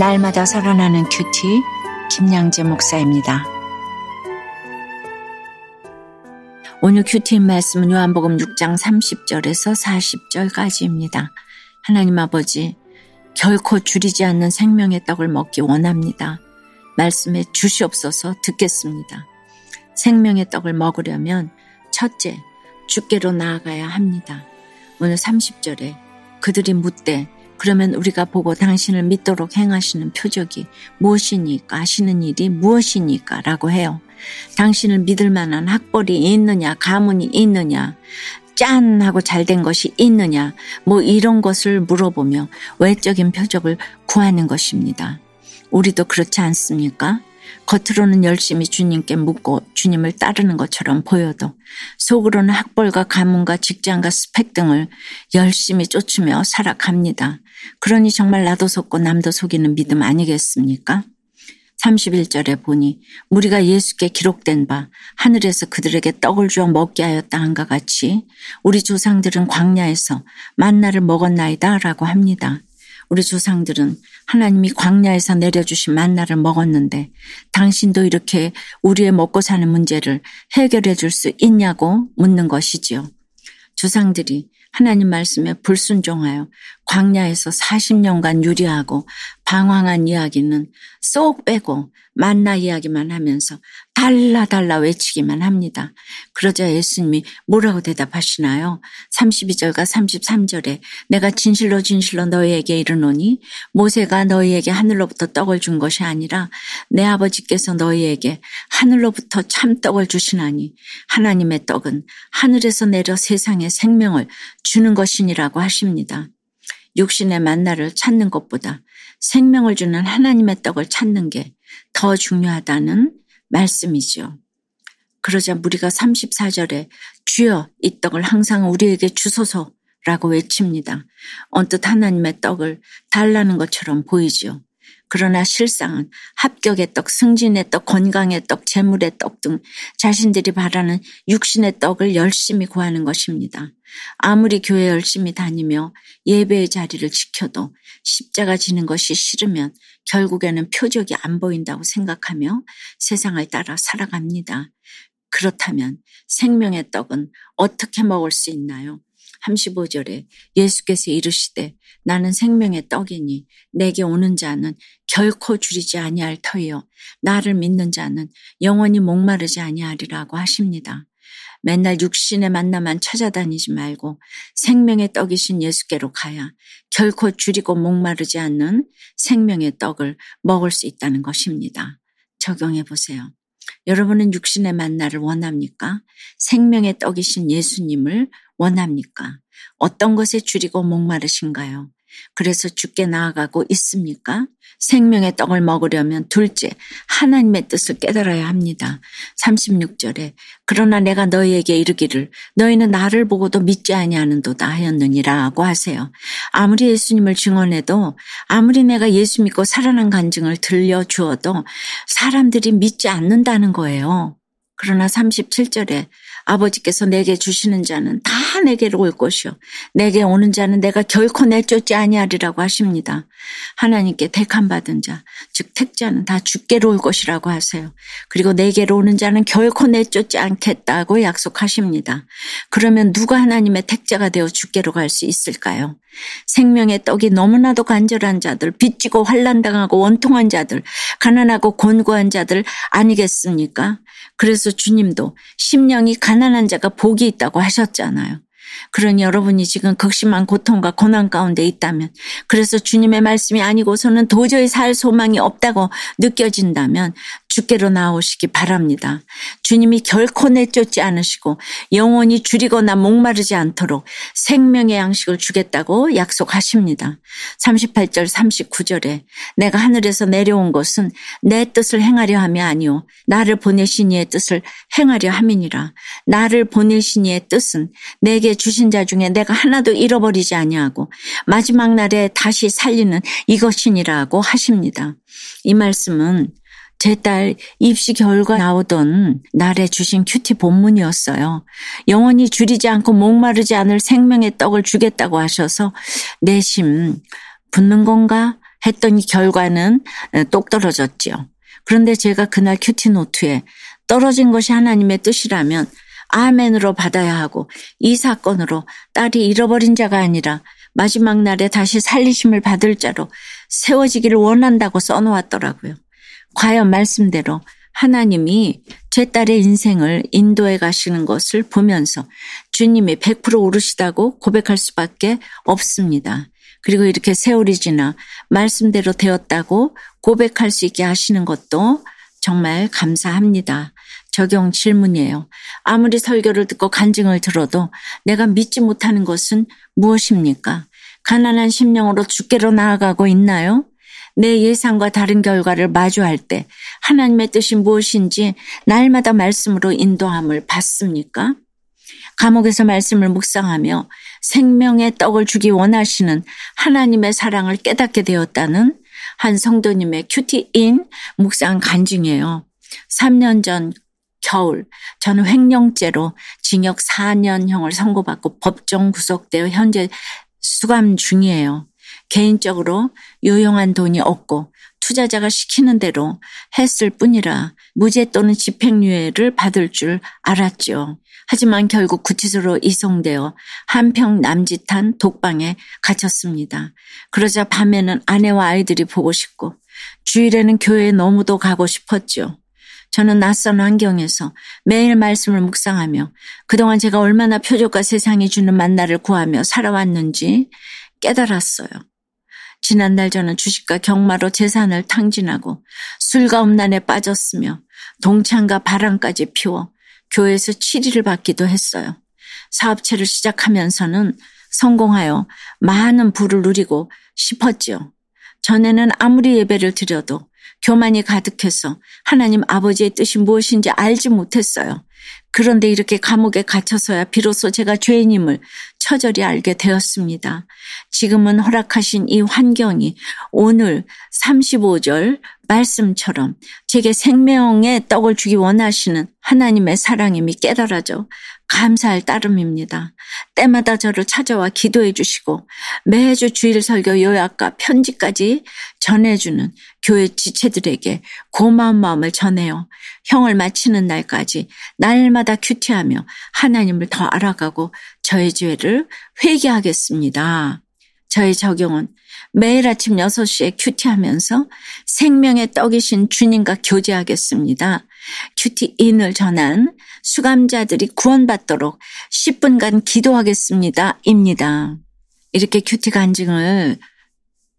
날마다 살아나는 큐티 김양재 목사입니다. 오늘 큐티 말씀은 요한복음 6장 30절에서 40절까지입니다. 하나님 아버지 결코 줄이지 않는 생명의 떡을 먹기 원합니다. 말씀에 주시옵소서 듣겠습니다. 생명의 떡을 먹으려면 첫째 주께로 나아가야 합니다. 오늘 30절에 그들이 묻되 그러면 우리가 보고 당신을 믿도록 행하시는 표적이 무엇이니까 하시는 일이 무엇이니까 라고 해요. 당신을 믿을 만한 학벌이 있느냐 가문이 있느냐 짠 하고 잘 된 것이 있느냐 뭐 이런 것을 물어보며 외적인 표적을 구하는 것입니다. 우리도 그렇지 않습니까? 겉으로는 열심히 주님께 묻고 주님을 따르는 것처럼 보여도 속으로는 학벌과 가문과 직장과 스펙 등을 열심히 쫓으며 살아갑니다. 그러니 정말 나도 속고 남도 속이는 믿음 아니겠습니까? 31절에 보니 우리가 예수께 기록된 바 하늘에서 그들에게 떡을 주어 먹게 하였다 한가 같이 우리 조상들은 광야에서 만나를 먹었나이다 라고 합니다. 우리 조상들은 하나님이 광야에서 내려주신 만나를 먹었는데 당신도 이렇게 우리의 먹고 사는 문제를 해결해 줄 수 있냐고 묻는 것이지요. 조상들이 하나님 말씀에 불순종하여 광야에서 40년간 유리하고 방황한 이야기는 쏙 빼고 만나 이야기만 하면서 달라 달라 외치기만 합니다. 그러자 예수님이 뭐라고 대답하시나요? 32절과 33절에 내가 진실로 진실로 너희에게 이르노니 모세가 너희에게 하늘로부터 떡을 준 것이 아니라 내 아버지께서 너희에게 하늘로부터 참 떡을 주시나니 하나님의 떡은 하늘에서 내려 세상에 생명을 주는 것이니라고 하십니다. 육신의 만나를 찾는 것보다 생명을 주는 하나님의 떡을 찾는 게 더 중요하다는 말씀이죠. 그러자 우리가 34절에 주여 이 떡을 항상 우리에게 주소서라고 외칩니다. 언뜻 하나님의 떡을 달라는 것처럼 보이죠. 그러나 실상은 합격의 떡, 승진의 떡, 건강의 떡, 재물의 떡 등 자신들이 바라는 육신의 떡을 열심히 구하는 것입니다. 아무리 교회 열심히 다니며 예배의 자리를 지켜도 십자가 지는 것이 싫으면 결국에는 표적이 안 보인다고 생각하며 세상을 따라 살아갑니다. 그렇다면 생명의 떡은 어떻게 먹을 수 있나요? 35절에 예수께서 이르시되 나는 생명의 떡이니 내게 오는 자는 결코 줄이지 아니할 터이요 나를 믿는 자는 영원히 목마르지 아니하리라고 하십니다. 맨날 육신의 만나만 찾아다니지 말고 생명의 떡이신 예수께로 가야 결코 줄이고 목마르지 않는 생명의 떡을 먹을 수 있다는 것입니다. 적용해 보세요. 여러분은 육신의 만나를 원합니까? 생명의 떡이신 예수님을 원합니까? 어떤 것에 줄이고 목마르신가요? 그래서 죽게 나아가고 있습니까? 생명의 떡을 먹으려면 둘째, 하나님의 뜻을 깨달아야 합니다. 36절에 그러나 내가 너희에게 이르기를 너희는 나를 보고도 믿지 아니하는도다 하였느니라고 하세요. 아무리 예수님을 증언해도 아무리 내가 예수 믿고 살아난 간증을 들려주어도 사람들이 믿지 않는다는 거예요. 그러나 37절에 아버지께서 내게 주시는 자는 다 내게로 올 것이요. 내게 오는 자는 내가 결코 내쫓지 아니하리라고 하십니다. 하나님께 택함 받은 자, 즉 택자는 다 주께로 올 것이라고 하세요. 그리고 내게로 오는 자는 결코 내쫓지 않겠다고 약속하십니다. 그러면 누가 하나님의 택자가 되어 주께로 갈 수 있을까요? 생명의 떡이 너무나도 간절한 자들, 빚지고 환란당하고 원통한 자들, 가난하고 곤고한 자들 아니겠습니까? 그래서 주님도 심령이 가난한 자가 복이 있다고 하셨잖아요. 그러니 여러분이 지금 극심한 고통과 고난 가운데 있다면 그래서 주님의 말씀이 아니고서는 도저히 살 소망이 없다고 느껴진다면 주께로 나오시기 바랍니다. 주님이 결코 내쫓지 않으시고 영원히 줄이거나 목마르지 않도록 생명의 양식을 주겠다고 약속하십니다. 38절 39절에 내가 하늘에서 내려온 것은 내 뜻을 행하려 함이 아니오 나를 보내신 이의 뜻을 행하려 함이니라. 나를 보내신 이의 뜻은 내게 주신 자 중에 내가 하나도 잃어버리지 아니하고 마지막 날에 다시 살리는 이것이니라고 하십니다. 이 말씀은 제딸 입시 결과 나오던 날에 주신 큐티 본문이었어요. 영원히 줄이지 않고 목마르지 않을 생명의 떡을 주겠다고 하셔서 내심 붙는 건가 했더니 결과는 똑 떨어졌지요. 그런데 제가 그날 큐티 노트에 떨어진 것이 하나님의 뜻이라면 아멘으로 받아야 하고 이 사건으로 딸이 잃어버린 자가 아니라 마지막 날에 다시 살리심을 받을 자로 세워지기를 원한다고 써놓았더라고요. 과연 말씀대로 하나님이 제 딸의 인생을 인도해 가시는 것을 보면서 주님이 100% 오르시다고 고백할 수밖에 없습니다. 그리고 이렇게 세월이 지나 말씀대로 되었다고 고백할 수 있게 하시는 것도 정말 감사합니다. 적용 질문이에요. 아무리 설교를 듣고 간증을 들어도 내가 믿지 못하는 것은 무엇입니까? 가난한 심령으로 주께로 나아가고 있나요? 내 예상과 다른 결과를 마주할 때 하나님의 뜻이 무엇인지 날마다 말씀으로 인도함을 받습니까? 감옥에서 말씀을 묵상하며 생명의 떡을 주기 원하시는 하나님의 사랑을 깨닫게 되었다는 한 성도님의 큐티인 묵상 간증이에요. 3년 전 겨울 저는 횡령죄로 징역 4년형을 선고받고 법정 구속되어 현재 수감 중이에요. 개인적으로 유용한 돈이 없고 투자자가 시키는 대로 했을 뿐이라 무죄 또는 집행유예를 받을 줄 알았죠. 하지만 결국 구치소로 이송되어 한평 남짓한 독방에 갇혔습니다. 그러자 밤에는 아내와 아이들이 보고 싶고 주일에는 교회에 너무도 가고 싶었죠. 저는 낯선 환경에서 매일 말씀을 묵상하며 그동안 제가 얼마나 표적과 세상이 주는 만나를 구하며 살아왔는지 깨달았어요. 지난날 저는 주식과 경마로 재산을 탕진하고 술과 음란에 빠졌으며 동창과 바람까지 피워 교회에서 치리를 받기도 했어요. 사업체를 시작하면서는 성공하여 많은 부를 누리고 싶었지요. 전에는 아무리 예배를 드려도 교만이 가득해서 하나님 아버지의 뜻이 무엇인지 알지 못했어요. 그런데 이렇게 감옥에 갇혀서야 비로소 제가 죄인임을 처절히 알게 되었습니다. 지금은 허락하신 이 환경이 오늘 35절 말씀처럼 제게 생명의 떡을 주기 원하시는 하나님의 사랑임이 깨달아져 감사할 따름입니다. 때마다 저를 찾아와 기도해 주시고 매주 주일 설교 요약과 편지까지 전해주는 교회 지체들에게 고마운 마음을 전해요. 형을 마치는 날까지 날마다 큐티하며 하나님을 더 알아가고 저의 죄를 회개하겠습니다. 저의 적용은 매일 아침 6시에 큐티하면서 생명의 떡이신 주님과 교제하겠습니다. 큐티인을 전한 수감자들이 구원받도록 10분간 기도하겠습니다. 입니다. 이렇게 큐티 간증을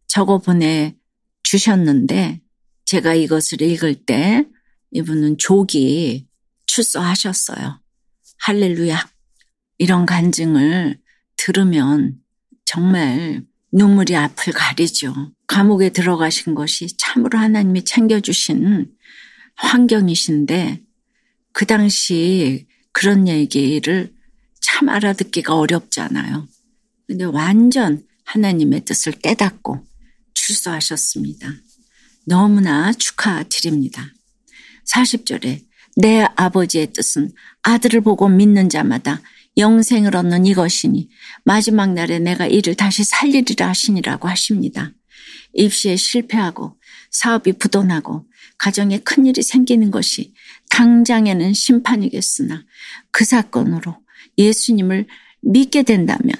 적어 보내 주셨는데 제가 이것을 읽을 때 이분은 조기 출소하셨어요. 할렐루야. 이런 간증을 들으면 정말 눈물이 앞을 가리죠. 감옥에 들어가신 것이 참으로 하나님이 챙겨주신 환경이신데 그 당시 그런 얘기를 참 알아듣기가 어렵잖아요. 근데 완전 하나님의 뜻을 깨닫고 출소하셨습니다. 너무나 축하드립니다. 40절에 내 아버지의 뜻은 아들을 보고 믿는 자마다 영생을 얻는 이것이니 마지막 날에 내가 이를 다시 살리리라 하시니라고 하십니다. 입시에 실패하고 사업이 부도나고 가정에 큰일이 생기는 것이 당장에는 심판이겠으나 그 사건으로 예수님을 믿게 된다면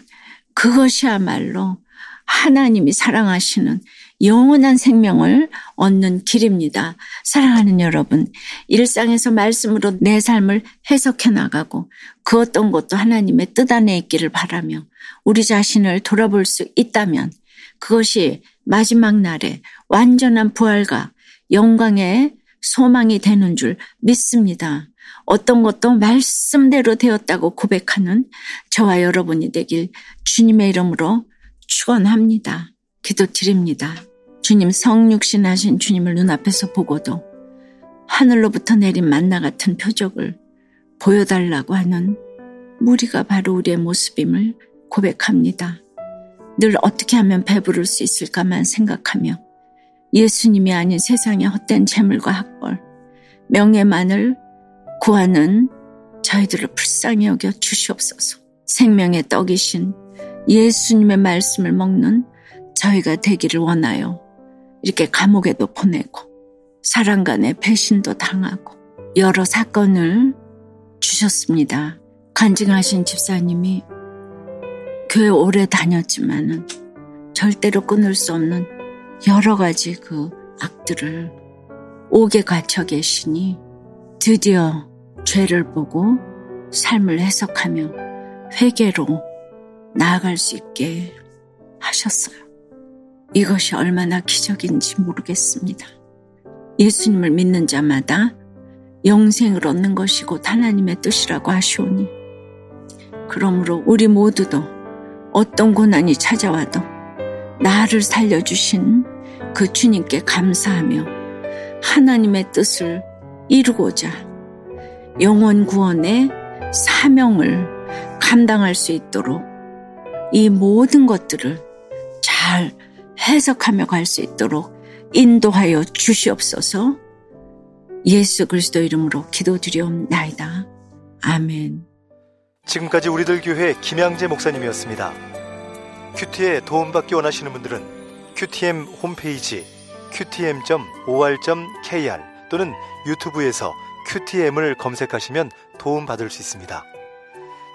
그것이야말로 하나님이 사랑하시는 영원한 생명을 얻는 길입니다. 사랑하는 여러분, 일상에서 말씀으로 내 삶을 해석해 나가고 그 어떤 것도 하나님의 뜻 안에 있기를 바라며 우리 자신을 돌아볼 수 있다면 그것이 마지막 날에 완전한 부활과 영광의 소망이 되는 줄 믿습니다. 어떤 것도 말씀대로 되었다고 고백하는 저와 여러분이 되길 주님의 이름으로 축원합니다. 기도드립니다. 주님 성육신 하신 주님을 눈앞에서 보고도 하늘로부터 내린 만나 같은 표적을 보여달라고 하는 무리가 바로 우리의 모습임을 고백합니다. 늘 어떻게 하면 배부를 수 있을까만 생각하며 예수님이 아닌 세상의 헛된 재물과 학벌, 명예만을 구하는 저희들을 불쌍히 여겨 주시옵소서. 생명의 떡이신 예수님의 말씀을 먹는 저희가 되기를 원하여 이렇게 감옥에도 보내고 사람 간의 배신도 당하고 여러 사건을 주셨습니다. 간증하신 집사님이 교회 오래 다녔지만은 절대로 끊을 수 없는 여러 가지 그 악들을 옥에 갇혀 계시니 드디어 죄를 보고 삶을 해석하며 회개로 나아갈 수 있게 하셨어요. 이것이 얼마나 기적인지 모르겠습니다. 예수님을 믿는 자마다 영생을 얻는 것이 곧 하나님의 뜻이라고 하시오니 그러므로 우리 모두도 어떤 고난이 찾아와도 나를 살려주신 그 주님께 감사하며 하나님의 뜻을 이루고자 영원 구원의 사명을 감당할 수 있도록 이 모든 것들을 잘 해석하며 갈 수 있도록 인도하여 주시옵소서 예수 그리스도 이름으로 기도드리옵나이다. 아멘. 지금까지 우리들 교회 김양재 목사님이었습니다. 큐티에 도움받기 원하시는 분들은 큐티엠 홈페이지 qtm.or.kr 또는 유튜브에서 큐티엠을 검색하시면 도움받을 수 있습니다.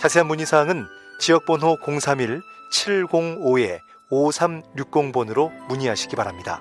자세한 문의사항은 지역번호 031-705-5360번으로 문의하시기 바랍니다.